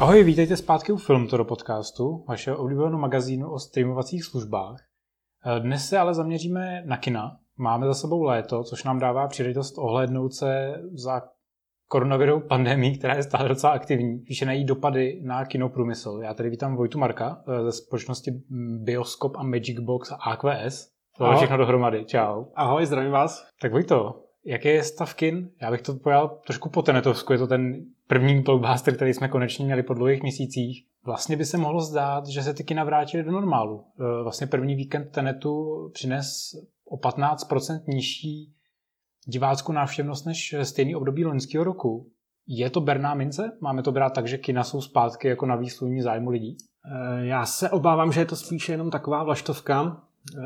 Ahoj, vítejte zpátky u Filmtoro podcastu, vašeho oblíbeného magazínu o streamovacích službách. Dnes se ale zaměříme na kina. Máme za sebou léto, což nám dává příležitost ohlédnout se za koronavirovou pandemii, která je stále docela aktivní, píše na její dopady na kinoprůmysl. Já tady vítám Vojtu Marka eh, ze společnosti Bioskop a Magic Box a AQS. To všechno dohromady. Čau. Ahoj, zdravím vás. Tak Vojto, jaký je stav kin? Já bych to pojal trošku po tenetovsku. Je to ten první blockbuster, který jsme konečně měli po dlouhých měsících. Vlastně by se mohlo zdát, že se ty kina vrátily do normálu. Eh, vlastně první víkend Tenetu přines o 15% nižší diváckou návštěvnost než stejný období loňského roku. Je to berná mince? Máme to brát tak, že kina jsou zpátky jako na výsluní zájmu lidí? Eh, já se obávám, že je to spíše jenom taková vlaštovka, eh,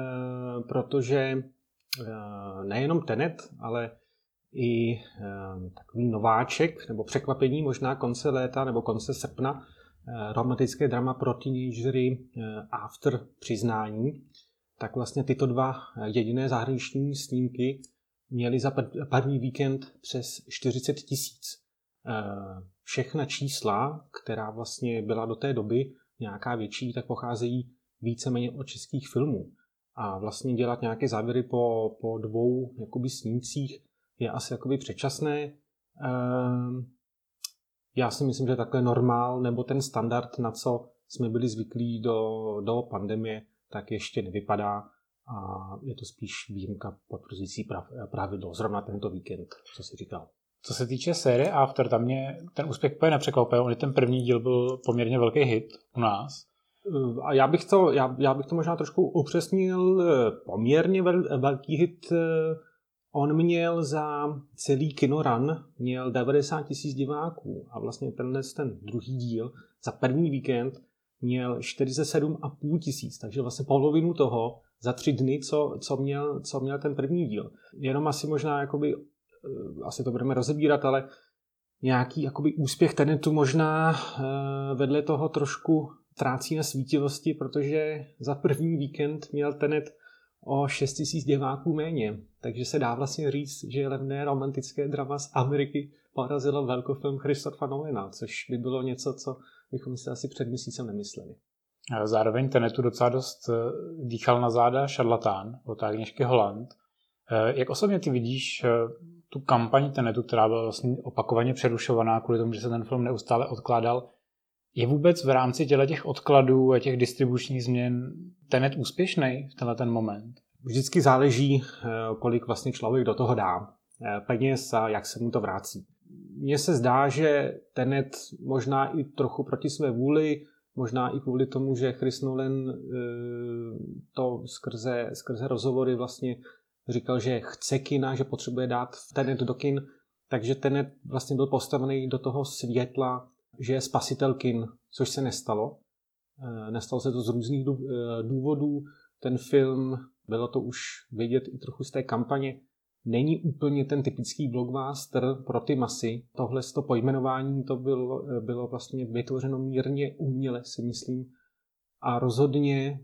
protože nejenom Tenet, ale i takový nováček nebo překvapení možná konce léta nebo konce srpna romantické drama pro teenagery After přiznání, tak vlastně tyto dva jediné zahraniční snímky měli za první víkend přes 40 tisíc. Eh, všechna čísla, která vlastně byla do té doby nějaká větší, tak pocházejí víceméně od českých filmů. A vlastně dělat nějaké závěry po, po dvou jakoby snímcích je asi jakoby předčasné. Eh, já si myslím, že takhle normál nebo ten standard, na co jsme byli zvyklí do, do pandemie, tak ještě nevypadá a je to spíš výjimka potvrzující pravidlo, zrovna tento víkend, co si říkal. Co se týče série After, tam mě ten úspěch úplně nepřekvapil, on ten první díl byl poměrně velký hit u nás. A já bych to, já, já bych to možná trošku upřesnil, poměrně vel, velký hit On měl za celý kinoran měl 90 tisíc diváků a vlastně tenhle ten druhý díl za první víkend měl 47,5 tisíc, takže vlastně polovinu toho za tři dny, co, co, měl, co měl ten první díl. Jenom asi možná, jakoby, eh, asi to budeme rozebírat, ale nějaký jakoby úspěch Tenetu možná eh, vedle toho trošku trácí na svítivosti, protože za první víkend měl Tenet o 6 tisíc diváků méně. Takže se dá vlastně říct, že levné romantické drama z Ameriky porazilo velkofilm Christopha Nolana, což by bylo něco, co bychom si asi před měsícem nemysleli. Zároveň Tenetu docela dost eh, dýchal na záda šarlatán od Agněšky Holland. Eh, jak osobně ty vidíš eh, tu kampaň Tenetu, která byla vlastně opakovaně přerušovaná kvůli tomu, že se ten film neustále odkládal, je vůbec v rámci těch odkladů a těch distribučních změn Tenet úspěšný v tenhle ten moment? Vždycky záleží, kolik vlastně člověk do toho dá peněz a jak se mu to vrací. Mně se zdá, že Tenet možná i trochu proti své vůli Možná i kvůli tomu, že Chris Nolan eh, to skrze, skrze rozhovory vlastně říkal, že chce kina, že potřebuje dát Tenet do kin, takže Tenet vlastně byl postavený do toho světla, že je spasitel kin, což se nestalo. Eh, nestalo se to z různých eh, důvodů. Ten film, bylo to už vidět i trochu z té kampaně, není úplně ten typický blockbuster pro ty masy. Tohle to pojmenování to bylo, bylo vlastně vytvořeno mírně uměle, si myslím, a rozhodně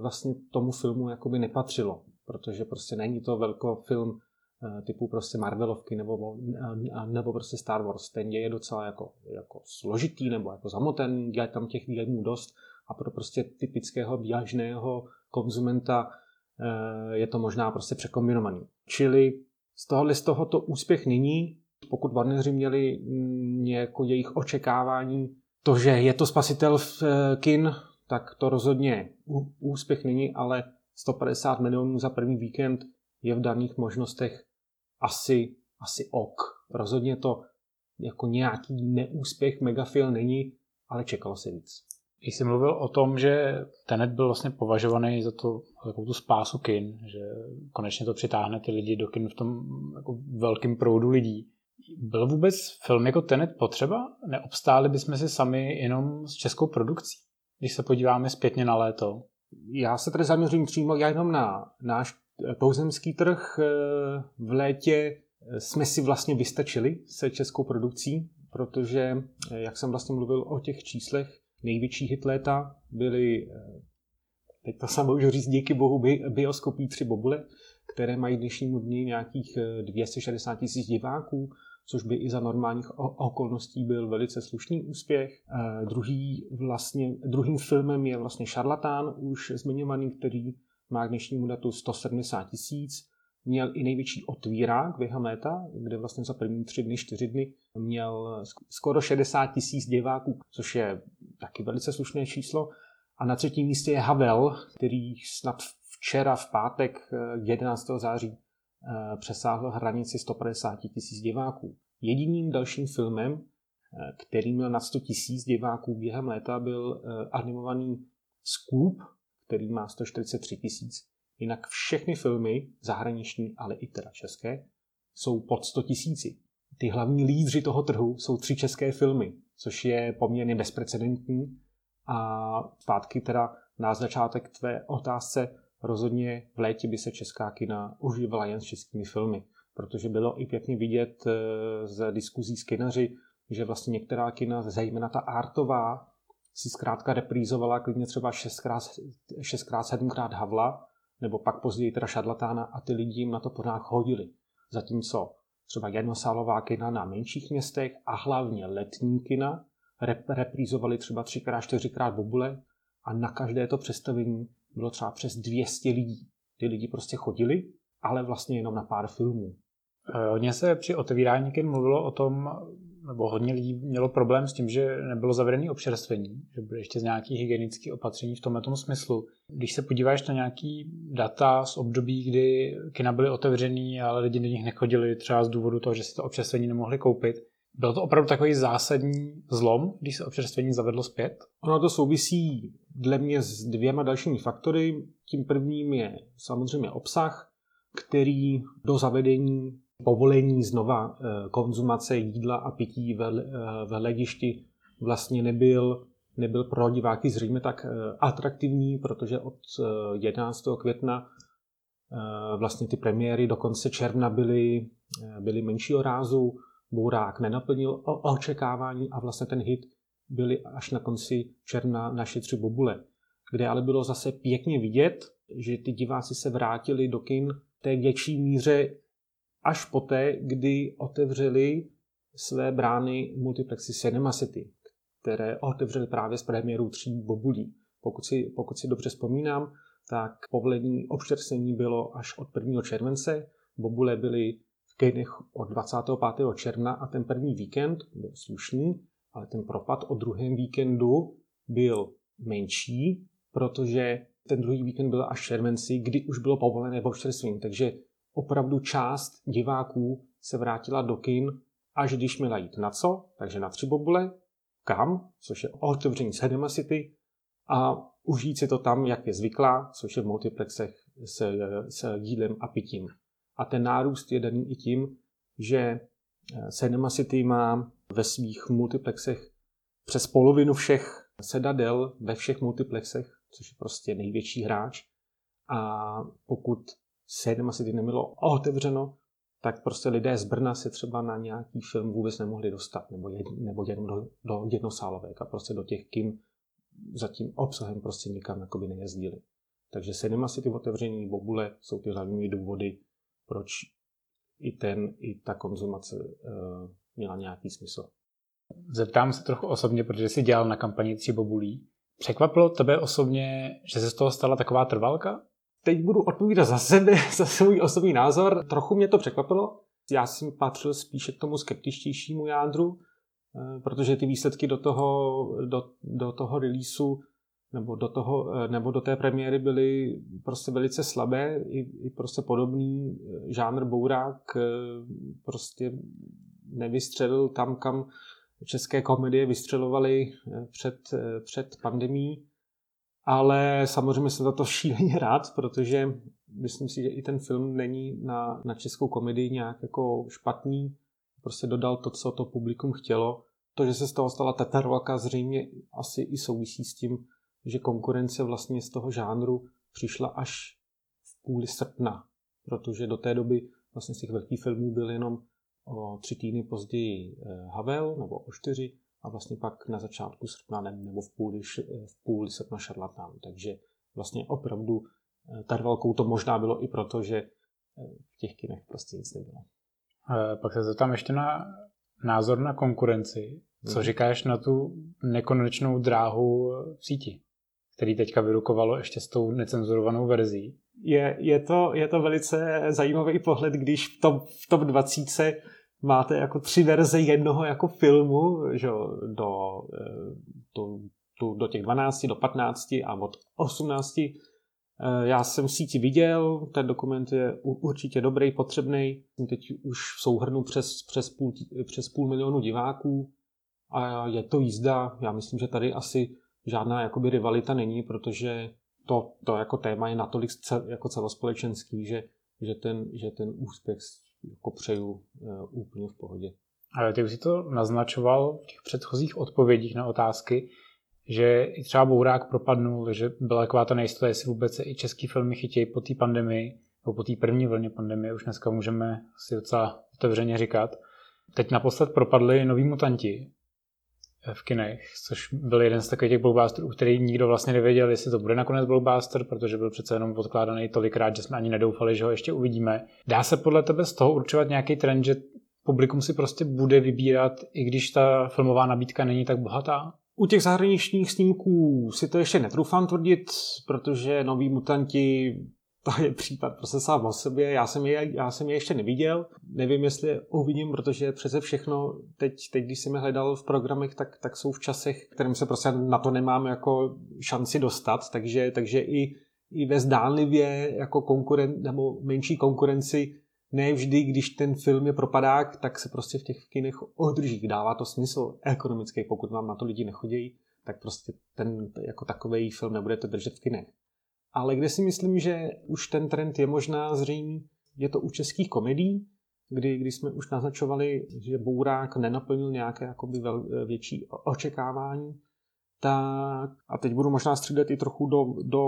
vlastně tomu filmu jakoby nepatřilo, protože prostě není to velko film typu prostě Marvelovky nebo, nebo prostě Star Wars. Ten je docela jako, jako složitý nebo jako zamoten, je tam těch výhledů dost a pro prostě typického běžného konzumenta Eh, je to možná prostě překombinovaný. Čili z tohohle z tohoto úspěch není, pokud Warneri měli jako jejich očekávání, to, že je to spasitel v eh, kin, tak to rozhodně úspěch není, ale 150 milionů za první víkend je v daných možnostech asi, asi ok. Rozhodně to jako nějaký neúspěch megafil není, ale čekalo se víc. Když jsi mluvil o tom, že Tenet byl vlastně považovaný za to, takovou tu spásu kin, že konečně to přitáhne ty lidi do kin v tom jako velkým proudu lidí. Byl vůbec film jako Tenet potřeba? Neobstáli bychom si sami jenom s českou produkcí, když se podíváme zpětně na léto? Já se tady zaměřím přímo jenom na náš pouzemský trh. V létě jsme si vlastně vystačili se českou produkcí, protože, jak jsem vlastně mluvil o těch číslech, největší hit léta byly, eh, teď to samé už říct, díky bohu, bioskopí tři bobule, které mají dnešnímu dní nějakých 260 eh, tisíc diváků. což by i za normálních okolností byl velice slušný úspěch. Druhý vlastně, druhým filmem je vlastně Šarlatán, už zmiňovaný, který má k dnešnímu datu 170 tisíc. Měl i největší otvírák během léta, kde vlastně za první tři dny, čtyři dny měl skoro 60 tisíc diváků, což je taky velice slušné číslo. A na třetím místě je Havel, který snad včera v pátek 11. Eh, září eh, přesáhl hranici 150 tisíc diváků. Jediným dalším filmem, eh, který měl na 100 tisíc diváků během léta, byl animovaný Scoop, který má 143 tisíc. Jinak všechny filmy, zahraniční, ale i teda české, jsou pod 100 tisíci. Ty hlavní lídři toho trhu jsou tři české filmy, což je poměrně bezprecedentní. A zpátky teda na začátek tvé otázce, rozhodně v létě by se česká kina užívala jen s českými filmy, protože bylo i pěkně vidět eh, z diskuzí s kinaři, že vlastně některá kina, zejména ta artová, si zkrátka reprízovala klidně třeba 6x, 7x Havla, nebo pak později teda šarlatána a ty lidi jim na to pořád chodili. Zatímco třeba jednosálová kina na menších městech a hlavně letní kina rep- reprízovali třeba 3x, 4x bobule a na každé to představení bylo třeba přes 200 lidí. Ty lidi prostě chodili, ale vlastně jenom na pár filmů. Eh, hodně se při otevírání kin mluvilo o tom, nebo hodně lidí mělo problém s tím, že nebylo zavedené občerstvení, že byly ještě z nějakých hygienických opatření v tomhle smyslu. Když se podíváš na nějaký data z období, kdy kina byly otevřený, ale lidi do nich nechodili třeba z důvodu toho, že si to občerstvení nemohli koupit, byl to opravdu takový zásadní zlom, když se občerstvení zavedlo zpět? Ono to souvisí dle mě s dvěma dalšími faktory. Tím prvním je samozřejmě obsah, který do zavedení povolení znova eh, konzumace jídla a pití ve, eh, ve hledišti vlastně nebyl, nebyl pro diváky zřejmě tak eh, atraktivní, protože od 11. května vlastně ty premiéry do konce června byly, byly menšího rázu, Bourák nenaplnil očekávání a vlastně ten hit byly až na konci června naše tři bobule, kde ale bylo zase pěkně vidět, že ty diváci se vrátili do kin v té větší míře až poté, kdy otevřeli své brány multiplexy Cinema City, které otevřely právě s premiérou tří bobulí. Pokud si, pokud si dobře vzpomínám, tak povolení občerstvení bylo až od 1. července, bobule byly v kinech od 25. června a ten první víkend byl slušný, ale ten propad o druhém víkendu byl menší, protože ten druhý víkend byl až červenci, kdy už bylo povolené občerstvení. Takže opravdu část diváků se vrátila do kin, až když měla jít na co, takže na tři bobule, kam, což je otevření Cinema City, a užít si to tam, jak je zvyklá, což je v multiplexech s, s jídlem a pitím. A ten nárůst je daný i tím, že eh, Cinema City má ve svých multiplexech přes polovinu všech sedadel ve všech multiplexech, což je prostě největší hráč. A pokud Cinema City nebylo otevřeno, tak prostě lidé z Brna se třeba na nějaký film vůbec nemohli dostat, nebo, jed, nebo jenom do, do jednosálovek a prostě do těch kin za tím obsahem prostě nikam jakoby nejezdili. Takže Cinema City otevření bobule jsou ty hlavní důvody, proč i ten, i ta konzumace uh, měla nějaký smysl. Zeptám se trochu osobně, protože jsi dělal na kampani Tři bobulí. Překvapilo tebe osobně, že se z toho stala taková trvalka? Teď budu odpovídat za sebe, za svůj osobní názor. Trochu mě to překvapilo. Já jsem patřil spíše k tomu skeptičtějšímu jádru, eh, protože ty výsledky do toho, do, do toho releaseu nebo do, toho, eh, nebo do té premiéry byly prostě velice slabé, i, i prostě podobný eh, žánr bourák prostě nevystřelil tam, kam české komedie vystřelovaly před, před pandemí ale samozřejmě jsem za to šíleně rád, protože myslím si, že i ten film není na, na českou komedii nějak jako špatný. Prostě dodal to, co to publikum chtělo. To, že se z toho stala tetarvaka, zřejmě asi i souvisí s tím, že konkurence vlastně z toho žánru přišla až v půli srpna, protože do té doby vlastně z těch velkých filmů byl jenom o tři týdny později eh, Havel, nebo o čtyři, a vlastně pak na začátku srpna nebo v půli, v půli srpna šarlatán. Takže vlastně opravdu eh, velkou to možná bylo i proto, že eh, v těch kinech prostě nic nebylo. E, pak se zeptám ještě na názor na konkurenci. Co hmm. říkáš na tu nekonečnou dráhu v síti, který teďka vyrukovalo ještě s tou necenzurovanou verzí? Je, je, to, je to velice zajímavý pohled, když v top, v top 20 máte jako tři verze jednoho jako filmu, že do, eh, do, do, do těch 12, do 15 a od 18. Eh, já jsem síti viděl, ten dokument je určitě dobrý, potřebný. Teď už v souhrnu přes, přes, půl, přes půl milionu diváků a je to jízda. Já myslím, že tady asi žádná jakoby rivalita není, protože to, to jako téma je natolik cel, jako celospolečenský, že, že, ten, že ten úspěch jako přeju uh, úplně v pohodě. Ale ty už si to naznačoval v těch předchozích odpovědích na otázky, že i třeba Bourák propadnul, že byla taková ta nejistota, jestli vůbec se i český filmy chytějí po té pandemii, nebo po té první vlně pandemie, už dneska můžeme si docela otevřeně říkat. Teď naposled propadli noví mutanti, v kinech, což byl jeden z takových těch blockbusterů, který nikdo vlastně nevěděl, jestli to bude nakonec blockbuster, protože byl přece jenom odkládaný tolikrát, že jsme ani nedoufali, že ho ještě uvidíme. Dá se podle tebe z toho určovat nějaký trend, že publikum si prostě bude vybírat, i když ta filmová nabídka není tak bohatá? U těch zahraničních snímků si to ještě netrufám tvrdit, protože noví mutanti to je případ prostě sám o sobě. Já jsem, je, já jsem je ještě neviděl. Nevím, jestli je uvidím, protože přece všechno, teď, teď když jsem je hledal v programech, tak, tak jsou v časech, kterým se prostě na to nemám jako šanci dostat, takže, takže i, i ve zdánlivě jako konkuren, nebo menší konkurenci ne vždy, když ten film je propadák, tak se prostě v těch kinech održí. Dává to smysl ekonomický, pokud vám na to lidi nechodí, tak prostě ten jako takový film nebudete držet v kinech. Ale kde si myslím, že už ten trend je možná zřejmý, je to u českých komedií, kdy, kdy jsme už naznačovali, že Bourák nenaplnil nějaké jakoby vel, větší očekávání. Tak, a teď budu možná střídat i trochu do, do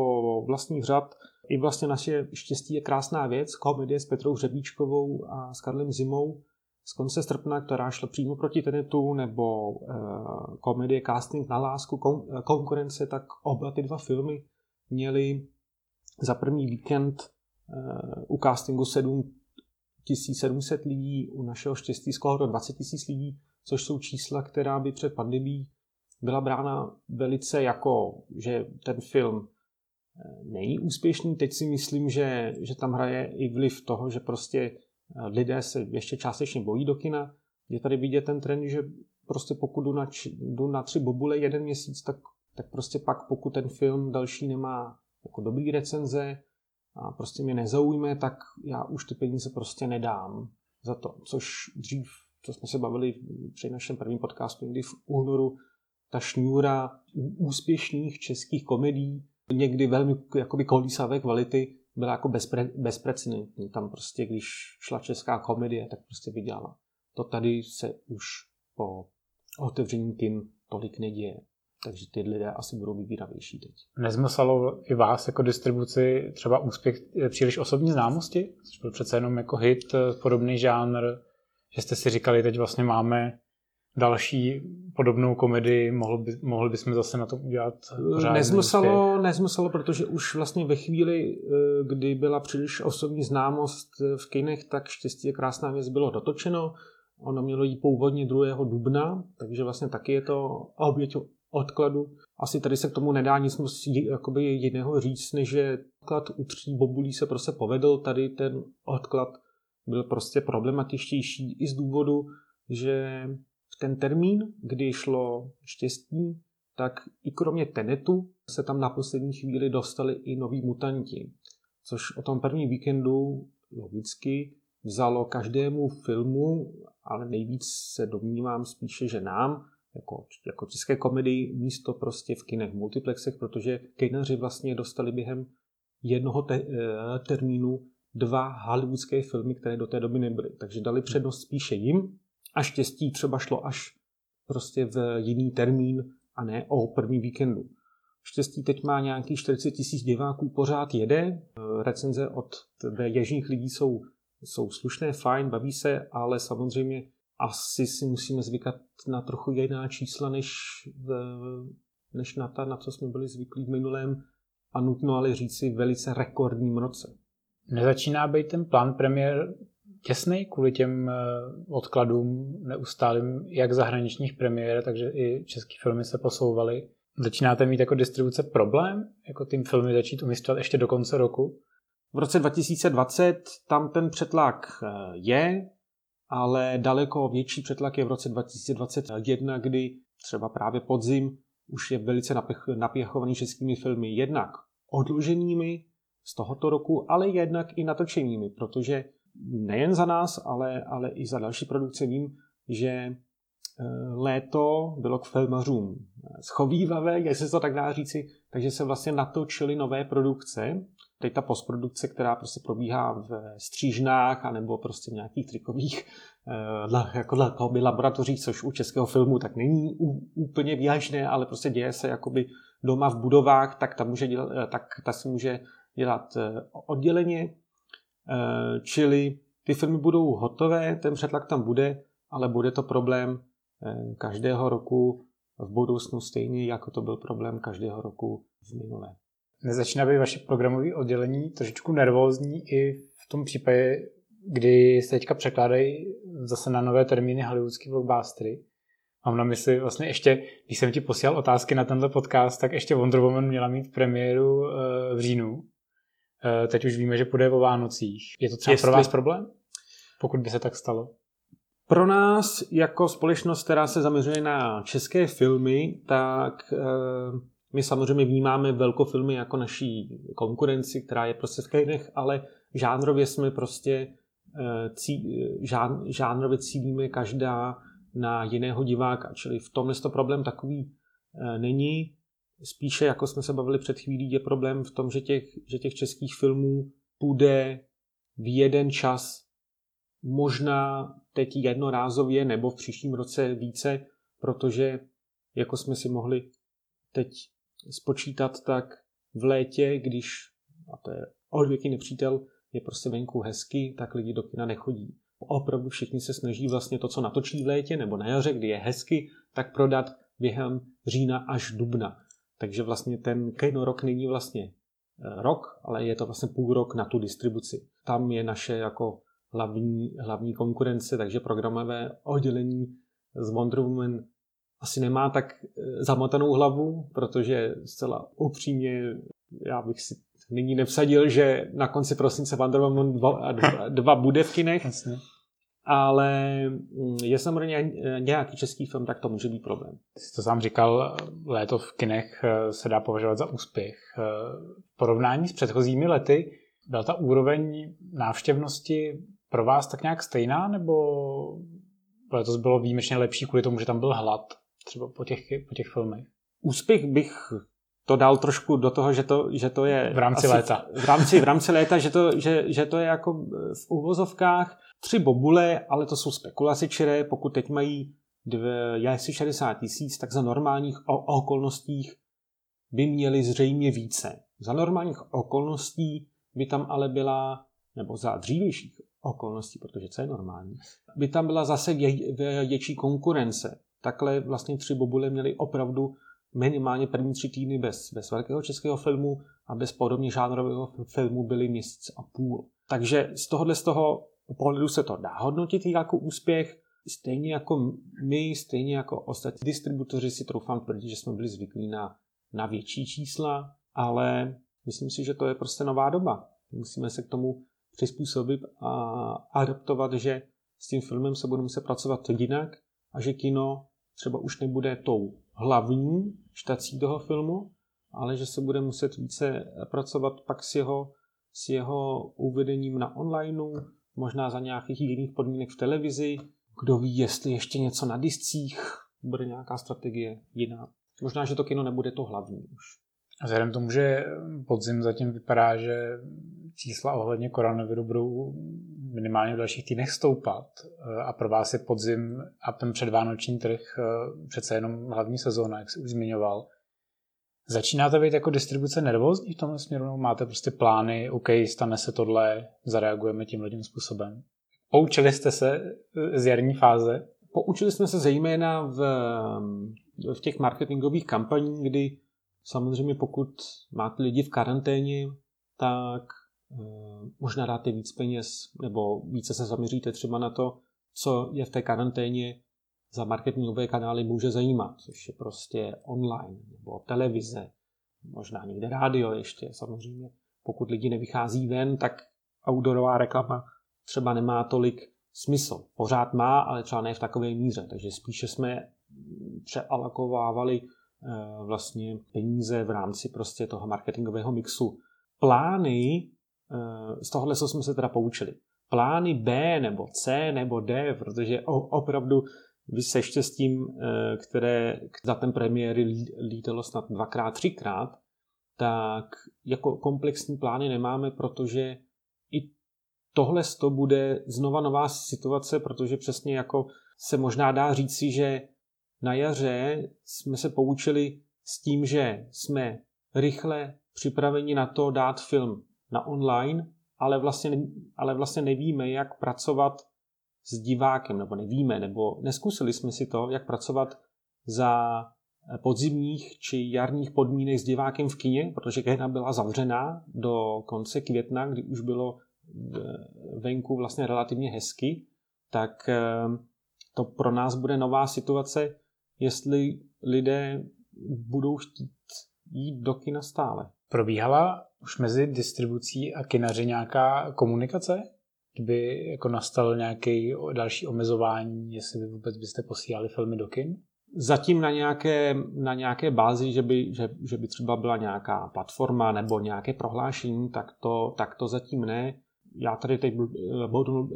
vlastních řad. I vlastně naše štěstí je krásná věc, komedie s Petrou Řebíčkovou a s Karlem Zimou z konce srpna, která šla přímo proti Tenetu, nebo uh, komedie Casting na lásku, kon, konkurence, tak oba ty dva filmy měly za první víkend uh, u castingu 7700 lidí, u našeho štěstí skoro 20 000 lidí, což jsou čísla, která by před pandemí byla brána velice jako, že ten film eh, není úspěšný. Teď si myslím, že, že tam hraje i vliv toho, že prostě eh, lidé se ještě částečně bojí do kina. Je tady vidět ten trend, že prostě pokud jdu na, jdu na tři bobule jeden měsíc, tak, tak prostě pak pokud ten film další nemá jako dobrý recenze a prostě mě nezaujme, tak já už ty peníze prostě nedám za to. Což dřív, co jsme se bavili při našem prvním podcastu, někdy v únoru, ta šňůra úspěšných českých komedí, někdy velmi jakoby kolísavé kvality, byla jako bezpre, bezprecedentní. Tam prostě, když šla česká komedie, tak prostě vydělala. To tady se už po otevření kin tolik neděje takže ty lidé asi budou vybíravější teď. Nezmyslelo i vás jako distribuci třeba úspěch příliš osobní známosti? Což byl přece jenom jako hit, eh, podobný žánr, že jste si říkali, teď vlastně máme další podobnou komedii, mohl by, mohli bychom zase na to udělat nezmyslelo, nezmyslelo, protože už vlastně ve chvíli, eh, kdy byla příliš osobní známost eh, v kinech, tak štěstí je krásná věc bylo dotočeno. Ono mělo jít původně 2. dubna, takže vlastně taky je to oběť odkladu. Asi tady se k tomu nedá nic moc jakoby jiného říct, než že odklad u tří bobulí se prostě povedl. Tady ten odklad byl prostě problematičtější i z důvodu, že v ten termín, kdy šlo štěstí, tak i kromě Tenetu se tam na poslední chvíli dostali i noví mutanti. Což o tom prvním víkendu logicky vzalo každému filmu, ale nejvíc se domnívám spíše, že nám, jako, jako české komedii místo prostě v kinech, v multiplexech, protože kejnaři vlastně dostali během jednoho te, eh, termínu dva hollywoodské filmy, které do té doby nebyly. Takže dali přednost spíše jim a štěstí třeba šlo až prostě v jiný termín a ne o první víkendu. Štěstí teď má nějaký 40 tisíc diváků, pořád jede. Eh, recenze od ježních lidí jsou, jsou slušné, fajn, baví se, ale samozřejmě asi si musíme zvykat na trochu jiná čísla, než, v, než na ta, na co jsme byli zvyklí v minulém a nutno ale říci velice rekordním roce. Nezačíná být ten plán premiér těsný kvůli těm odkladům neustálým jak zahraničních premiér, takže i české filmy se posouvaly. Začínáte mít jako distribuce problém, jako tím filmy začít umístovat ještě do konce roku? V roce 2020 tam ten přetlak je, ale daleko větší přetlak je v roce 2021, kdy třeba právě podzim už je velice napěchovaný českými filmy jednak odloženými z tohoto roku, ale jednak i natočenými, protože nejen za nás, ale, ale i za další produkce vím, že eh, léto bylo k filmařům schovývavé, jestli se to tak dá říci, takže se vlastně natočily nové produkce. Teď ta postprodukce, která prostě probíhá v střížnách anebo prostě v nějakých trikových eh, jako laboratořích, což u českého filmu tak není úplně výjažné, ale prostě děje se jakoby doma v budovách, tak ta, může dělat, eh, tak ta se může dělat eh, odděleně. Čili ty filmy budou hotové, ten přetlak tam bude, ale bude to problém každého roku v budoucnu stejně, jako to byl problém každého roku v minulé. Nezačíná být vaše programové oddělení trošičku nervózní i v tom případě, kdy se teďka překládají zase na nové termíny hollywoodský blockbustery. Mám na mysli vlastně ještě, když jsem ti posílal otázky na tenhle podcast, tak ještě Wonder Woman měla mít premiéru eh, v říjnu. Eh, teď už víme, že půjde o Vánocích. Je to třeba Jestli... pro vás problém? Pokud by se tak stalo? Pro nás jako společnost, která se zaměřuje na české filmy, tak e, my samozřejmě vnímáme velkofilmy jako naší konkurenci, která je prostě v kinech, ale žánrově jsme prostě e, cí, žán, žánrově cílíme každá na jiného diváka, čili v tomhle to problém takový e, není. Spíše, jako jsme se bavili před chvílí, je problém v tom, že těch, že těch českých filmů půjde v jeden čas možná teď jednorázově nebo v příštím roce více, protože jako jsme si mohli teď spočítat, tak v létě, když, a to je odvěký nepřítel, je prostě venku hezky, tak lidi do kina nechodí. Opravdu všichni se snaží vlastně to, co natočí v létě nebo na jaře, kdy je hezky, tak prodat během října až dubna. Takže vlastně ten rok není vlastně eh, rok, ale je to vlastně půl rok na tu distribuci. Tam je naše jako hlavní, hlavní konkurence, takže programové oddělení z Wonder Woman asi nemá tak eh, zamotanou hlavu, protože zcela upřímně já bych si nyní nevsadil, že na konci prosince Wonder Woman 2, 2 bude v kinech. Jasně. Ale mm, je samozřejmě nějaký český film, tak to může být problém. Jsi to sám říkal, léto v kinech eh, se dá považovat za úspěch. Eh, v porovnání s předchozími lety byla ta úroveň návštěvnosti pro vás tak nějak stejná, nebo letos bylo výjimečně lepší kvůli tomu, že tam byl hlad třeba po těch, po těch filmech? Úspěch bych to dal trošku do toho, že to, že to je... V rámci asi, léta. V rámci, v rámci léta, že to, že, že to je jako v uvozovkách tři bobule, ale to jsou spekulace čiré, pokud teď mají dvě, asi 60 tisíc, tak za normálních okolností by měli zřejmě více. Za normálních okolností by tam ale byla, nebo za dřívějších okolností, protože co je normální, by tam byla zase větší konkurence. Takhle vlastně tři bobule měli opravdu minimálně první tři týdny bez, bez velkého českého filmu a bez podobně žánrového filmu byly měsíc a půl. Takže z tohohle z toho pohledu se to dá hodnotit jako úspěch. Stejně jako my, stejně jako ostatní distributoři si troufám tvrdit, že jsme byli zvyklí na, na větší čísla, ale myslím si, že to je prostě nová doba. Musíme se k tomu přizpůsobit a adaptovat, že s tím filmem se bude muset pracovat jinak a že kino třeba už nebude tou hlavní štací toho filmu, ale že se bude muset více pracovat pak s jeho, s jeho uvedením na onlineu, možná za nějakých jiných podmínek v televizi. Kdo ví, jestli ještě něco na discích, bude nějaká strategie jiná. Možná, že to kino nebude to hlavní už. Vzhledem tomu, že podzim zatím vypadá, že čísla ohledně koronaviru budou minimálně v dalších týdnech stoupat eh, a pro vás je podzim a ten předvánoční trh eh, přece jenom hlavní sezóna, jak jsi už zmiňoval. Začínáte být jako distribuce nervózní v tomhle směru? Máte prostě plány, OK, stane se tohle, zareagujeme tím lidem způsobem. Poučili jste se eh, z jarní fáze? Poučili jsme se zejména v, v těch marketingových kampaních, kdy samozřejmě pokud máte lidi v karanténě, tak možná dáte víc peněz nebo více se zaměříte třeba na to, co je v té karanténě za marketingové kanály může zajímat, což je prostě online nebo televize, možná někde rádio ještě samozřejmě. Pokud lidi nevychází ven, tak outdoorová reklama třeba nemá tolik smysl. Pořád má, ale třeba ne v takové míře. Takže spíše jsme přealokovávali eh, vlastně peníze v rámci prostě toho marketingového mixu. Plány, eh, z tohohle jsme se teda poučili. Plány B nebo C nebo D, protože opravdu vy se štěstím, eh, které za ten premiéry lítalo snad dvakrát, třikrát, tak jako komplexní plány nemáme, protože i tohle to bude znova nová situace, protože přesně jako se možná dá říci, že na jaře jsme se poučili s tím, že jsme rychle připraveni na to dát film na online, ale vlastně, ale vlastně nevíme, jak pracovat s divákem, nebo nevíme, nebo neskusili jsme si to, jak pracovat za podzimních či jarních podmínek s divákem v kině, protože kina byla zavřená do konce května, kdy už bylo venku vlastně relativně hezky, tak eh, to pro nás bude nová situace, jestli lidé budou chtít jít do kina stále. Probíhala už mezi distribucí a kinaři nějaká komunikace? Kdyby jako nastal nějaký další omezování, jestli vy vůbec byste posílali filmy do kin? Zatím na nějaké, na nějaké bázi, že by, že, že by třeba byla nějaká platforma nebo nějaké prohlášení, tak to, tak to zatím ne. Já tady teď budu,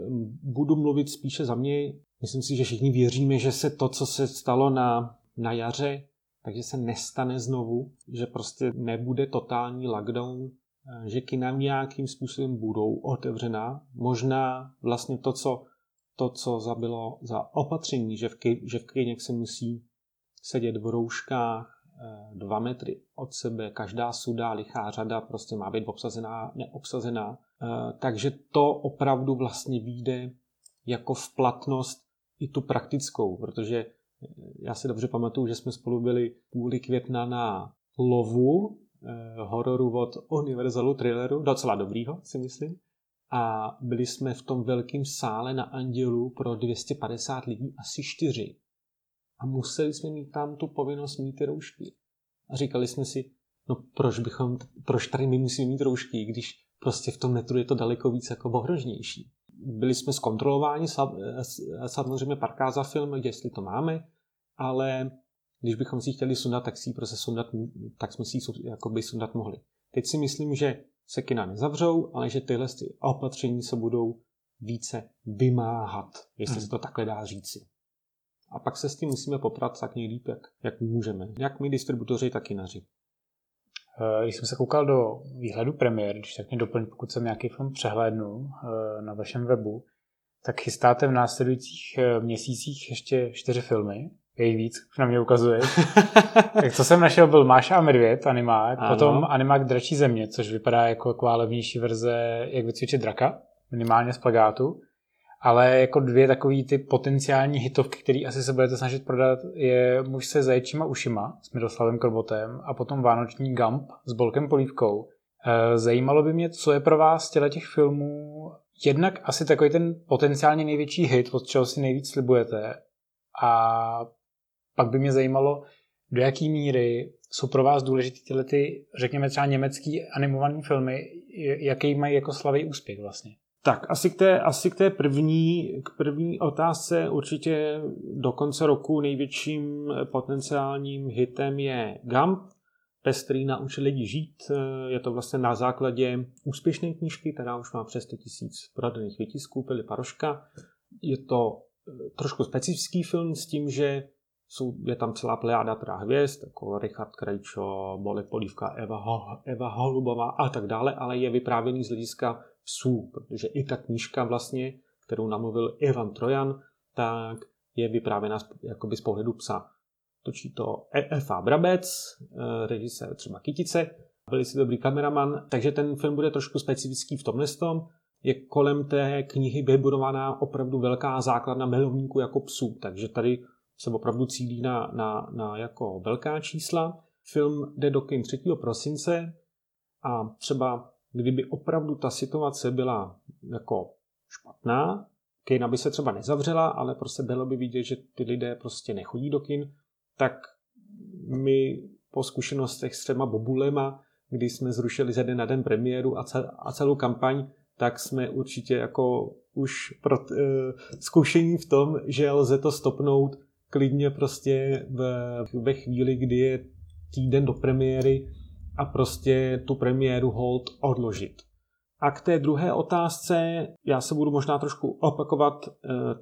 budu mluvit spíše za mě. Myslím si, že všichni věříme, že se to, co se stalo na, na jaře, takže se nestane znovu, že prostě nebude totální lockdown, že kina nějakým způsobem budou otevřená. Možná vlastně to, co, to, co zabilo za opatření, že v, že v kiněch se musí sedět v rouškách eh, dva metry od sebe, každá sudá lichá řada prostě má být obsazená, neobsazená. Eh, takže to opravdu vlastně vyjde jako v platnost i tu praktickou, protože eh, já si dobře pamatuju, že jsme spolu byli půli května na lovu hororu od Universalu thrilleru, docela dobrýho si myslím. A byli jsme v tom velkém sále na Andělu pro 250 lidí, asi čtyři a museli jsme mít tam tu povinnost mít ty roušky. A říkali jsme si, no proč bychom, proč tady my musíme mít roušky, když prostě v tom metru je to daleko víc jako ohrožnější. Byli jsme zkontrolováni, samozřejmě parká za film, jestli to máme, ale když bychom si chtěli sundat, tak si prostě sundat, tak jsme si jakoby sundat mohli. Teď si myslím, že se kina nezavřou, ale že tyhle opatření se budou více vymáhat, jestli hmm. se to takhle dá říci. A pak se s tím musíme poprat tak nejlíp, jak, jak můžeme. Jak my distributoři, tak naři. Eh, když jsem se koukal do výhledu premiér, když tak mě doplň, pokud jsem nějaký film přehlédnu eh, na vašem webu, tak chystáte v následujících eh, měsících ještě čtyři filmy. Je jich víc, na mě ukazuje. tak co jsem našel byl Máša a Medvěd, animák, ano. potom animák Dračí země, což vypadá jako taková levnější verze Jak vycvičit draka, minimálně z plagátu ale jako dvě takové ty potenciální hitovky, které asi se budete snažit prodat, je Muž se zaječíma ušima s Miroslavem Krbotem a potom Vánoční Gump s Bolkem Polívkou. Eh, zajímalo by mě, co je pro vás z těch filmů jednak asi takový ten potenciálně největší hit, od čeho si nejvíc slibujete. A pak by mě zajímalo, do jaké míry jsou pro vás důležité tyhle ty, řekněme třeba německý animované filmy, jaký mají jako slavý úspěch vlastně. Tak asi k té, asi k té první, k první otázce určitě do konce roku největším potenciálním hitem je Gump, Pestrý naučil lidi žít. Je to vlastně na základě úspěšné knížky, která už má přes 100 tisíc prodaných vytisků, Pili Paroška. Je to eh, trošku specifický film s tím, že jsou, je tam celá plejáda teda hvězd, jako Richard Krejčo, Bolek Polívka, Eva, Eva Holubová a tak dále, ale je vyprávěný z hlediska psů, protože i ta knížka vlastně, kterou namluvil Ivan Trojan, tak je vyprávěna jakoby z pohledu psa. Točí to F.A. Brabec, eh, režisér třeba Kytice, velice dobrý kameraman, takže ten film bude trošku specifický v tomhle tom. Je kolem té knihy vybudovaná opravdu velká základna milovníků jako psů, takže tady se opravdu cílí na, na, na jako velká čísla. Film jde do kin 3. prosince a třeba kdyby opravdu ta situace byla jako špatná, kina by se třeba nezavřela, ale prostě bylo by vidět, že ty lidé prostě nechodí do kin, tak my po zkušenostech s třema bobulema, kdy jsme zrušili ze den na den premiéru a celou kampaň, tak jsme určitě jako už pro, uh, zkušení v tom, že lze to stopnout klidně prostě v, ve chvíli, kdy je týden do premiéry a prostě tu premiéru hold odložit. A k té druhé otázce, já se budu možná trošku opakovat, uh,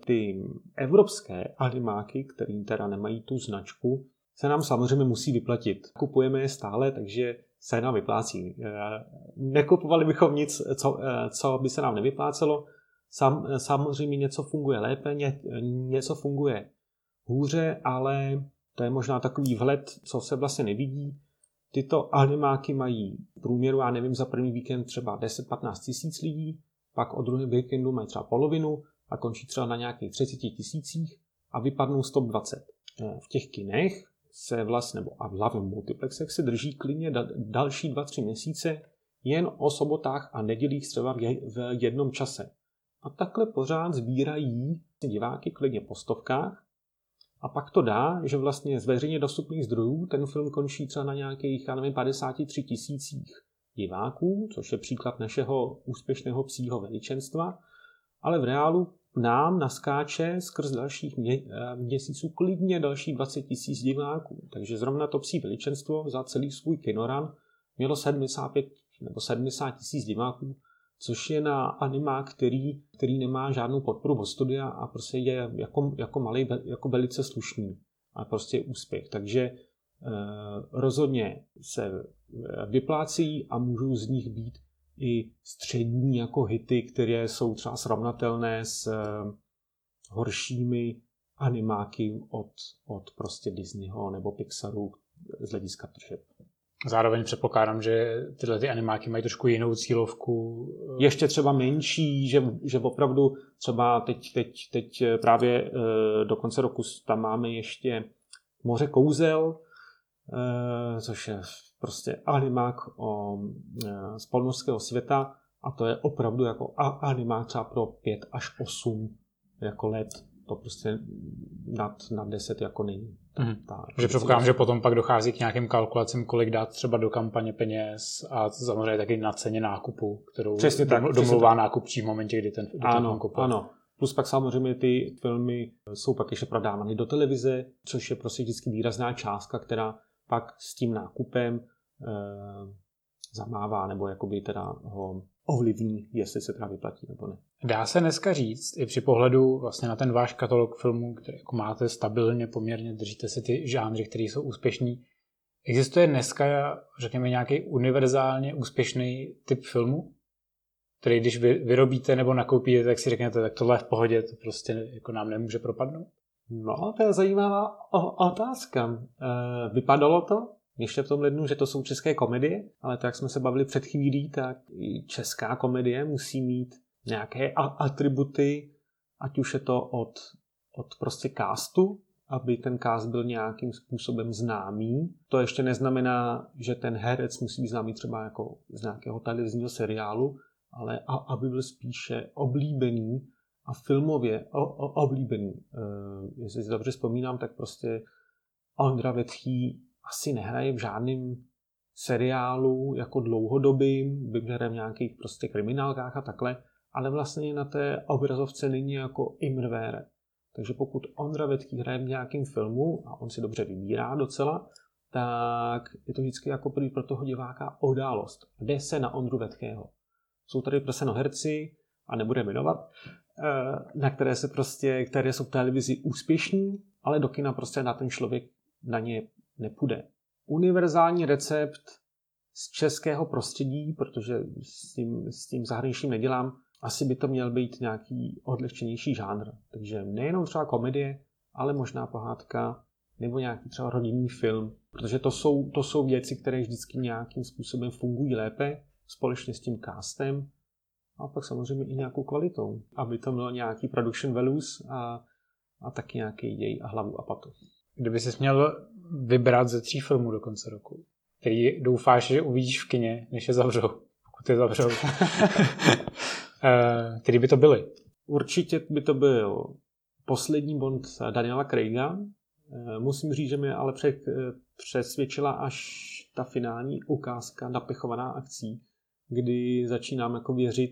ty evropské animáky, které teda nemají tu značku, se nám samozřejmě musí vyplatit. Kupujeme je stále, takže se nám vyplácí. Eh, nekupovali bychom nic, co, eh, co by se nám nevyplácelo. Sam, samozřejmě něco funguje lépe, ně, něco funguje hůře, ale to je možná takový vhled, co se vlastně nevidí. Tyto animáky mají v průměru, já nevím, za první víkend třeba 10-15 tisíc lidí, pak od druhého víkendu mají třeba polovinu a končí třeba na nějakých 30 tisících a vypadnou 120. Eh, v těch kinech se vlastně, nebo a v hlavním multiplexech se drží klidně da, další 2-3 měsíce jen o sobotách a nedělích třeba v, v jednom čase. A takhle pořád sbírají diváky klidně po stovkách a pak to dá, že vlastně z veřejně dostupných zdrojů ten film končí třeba na nějakých, já nevím, 53 tisících diváků, což je příklad našeho úspěšného psího veličenstva, ale v reálu nám naskáče skrz dalších mě, eh, měsíců klidně další 20 tisíc diváků. Takže zrovna to psí veličenstvo za celý svůj kinoran mělo 75 nebo 70 tisíc diváků, což je na anima, který, který nemá žádnou podporu od studia a prostě je jako, jako malý, jako velice slušný a prostě úspěch. Takže eh, rozhodně se eh, vyplácí a můžou z nich být i střední jako hity, které jsou třeba srovnatelné s eh, horšími animáky od, od prostě Disneyho nebo Pixaru z hlediska tržeb. Zároveň předpokládám, že tyhle ty animáky mají trošku jinou cílovku. Eh, Ještě třeba menší, že, že opravdu třeba teď, teď, teď právě eh, do konce roku tam máme ještě Moře kouzel, což je prostě animák o, z polnožského světa a to je opravdu jako animák třeba pro 5 až 8 jako let. To prostě nad, nad 10 jako není. Mm. Ta, že předpokládám, že potom pak dochází k nějakým kalkulacím, kolik dát třeba do kampaně peněz a samozřejmě taky na ceně nákupu, kterou přesně tak, domluvá přesně nákupčí v momentě, kdy ten do ano, ano. Plus pak samozřejmě ty filmy jsou pak ještě prodávány do televize, což je prostě vždycky výrazná částka, která pak s tím nákupem e, zamává nebo jakoby teda ho ovlivní, jestli se teda vyplatí nebo ne. Dá se dneska říct, i při pohledu vlastně na ten váš katalog filmů, který jako máte stabilně poměrně, držíte si ty žánry, které jsou úspěšný, existuje dneska, řekněme, nějaký univerzálně úspěšný typ filmu, který když vy vyrobíte nebo nakoupíte, tak si řeknete, tak tohle je v pohodě, to prostě jako nám nemůže propadnout? No, to je zajímavá otázka. E, vypadalo to ještě v tom lednu, že to jsou české komedie, ale tak jsme se bavili před chvílí, tak i česká komedie musí mít nějaké atributy, ať už je to od, od prostě castu, aby ten cast byl nějakým způsobem známý. To ještě neznamená, že ten herec musí být známý třeba jako z nějakého televizního seriálu, ale a, aby byl spíše oblíbený a filmově o, o, oblíbený. E, jestli si dobře vzpomínám, tak prostě Ondra Vetchý asi nehraje v žádném seriálu jako dlouhodobým, vyhraje v nějakých prostě kriminálkách a takhle, ale vlastně na té obrazovce není jako imrvére. Takže pokud Ondra Vetký hraje v nějakém filmu a on si dobře vybírá docela, tak je to vždycky jako pro toho diváka odálost. Jde se na Ondru Vetkého. Jsou tady prostě herci, a nebude jmenovat, eh, na které se prostě, které jsou v televizi úspěšní, ale do kina prostě na ten člověk na ně nepůjde. Univerzální recept z českého prostředí, protože s tím, s tím zahraničím nedělám, asi by to měl být nějaký odlehčenější žánr. Takže nejenom třeba komedie, ale možná pohádka nebo nějaký třeba rodinný film, protože to jsou, to jsou věci, které vždycky nějakým způsobem fungují lépe společně s tím castem a pak samozřejmě i nějakou kvalitou, aby to mělo nějaký production values a, a taky nějaký děj a hlavu a patu. Kdyby jsi měl vybrat ze tří filmů do konce roku, který doufáš, že uvidíš v kině, než je zavřou, pokud je zavřou. Eh, který by to byly? Určitě by to byl poslední Bond Daniela Craiga. Eh, musím říct, že mě ale přesvědčila až ta finální ukázka napechovaná akcí, kdy začínám jako věřit,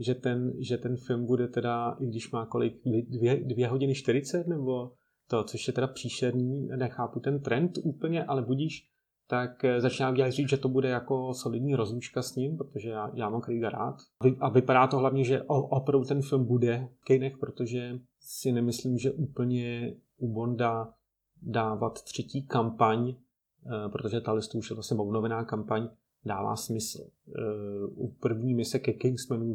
že ten, že ten film bude teda, i když má kolik, dvě, dvě hodiny 40 nebo to, což je teda příšerný, nechápu ten trend úplně, ale budíš, tak eh, začínám říct, že to bude jako solidní rozlučka s ním, protože já, já mám Craiga rád. A vypadá to hlavně, že opravdu ten film bude v protože si nemyslím, že úplně u Bonda dávat třetí kampaň, eh, protože ta listu už je vlastně obnovená kampaň, dává smysl. Eh, u první mise ke Kingsmanu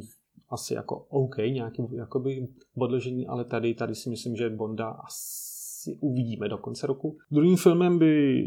asi jako OK, nějaký jakoby odložení, ale tady, tady si myslím, že Bonda asi uvidíme do konce roku. Druhým filmem by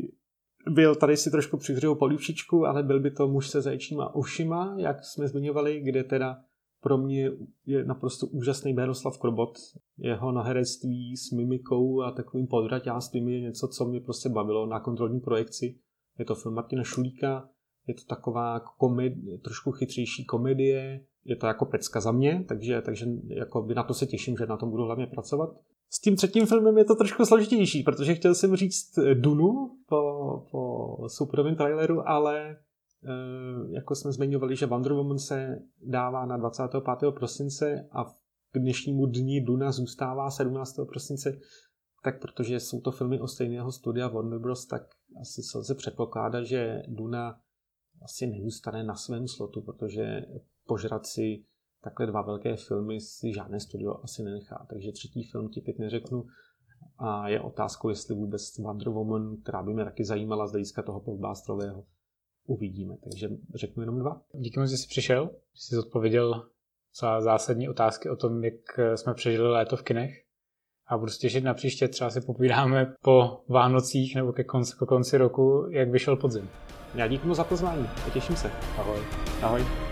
byl, tady si trošku přihřeju polívčičku, ale byl by to muž se zajíčníma ušima, jak jsme zmiňovali, kde teda pro mě je naprosto úžasný Beroslav Krobot. Jeho naherectví s mimikou a takovým podraťástvím je něco, co mě prostě bavilo na kontrolní projekci. Je to film Martina Šulíka, je to taková komedie, trošku chytřejší komedie, je to jako pecka za mě, takže, takže jako na to se těším, že na tom budu hlavně pracovat. S tím třetím filmem je to trošku složitější, protože chtěl jsem říct Dunu po, po superovém traileru, ale Eh, jako jsme zmiňovali, že Wonder Woman se dává na 25. prosince a k dnešnímu dní Duna zůstává 17. prosince, tak protože jsou to filmy o stejného studia Warner Bros., tak asi se lze předpokládat, že Duna asi nezůstane na svém slotu, protože požrat si takhle dva velké filmy si žádné studio asi nenechá. Takže třetí film ti teď neřeknu. A je otázkou, jestli vůbec Wonder Woman, která by mě taky zajímala z hlediska toho blockbusterového, uvidíme. Takže řeknu jenom dva. Díky moc, že jsi přišel, že jsi odpověděl za zásadní otázky o tom, jak jsme přežili léto v kinech. A budu se těšit na příště, třeba si popovídáme po Vánocích nebo ke konci, po konci roku, jak vyšel podzim. Já díky moc za pozvání a těším se. Ahoj. Ahoj.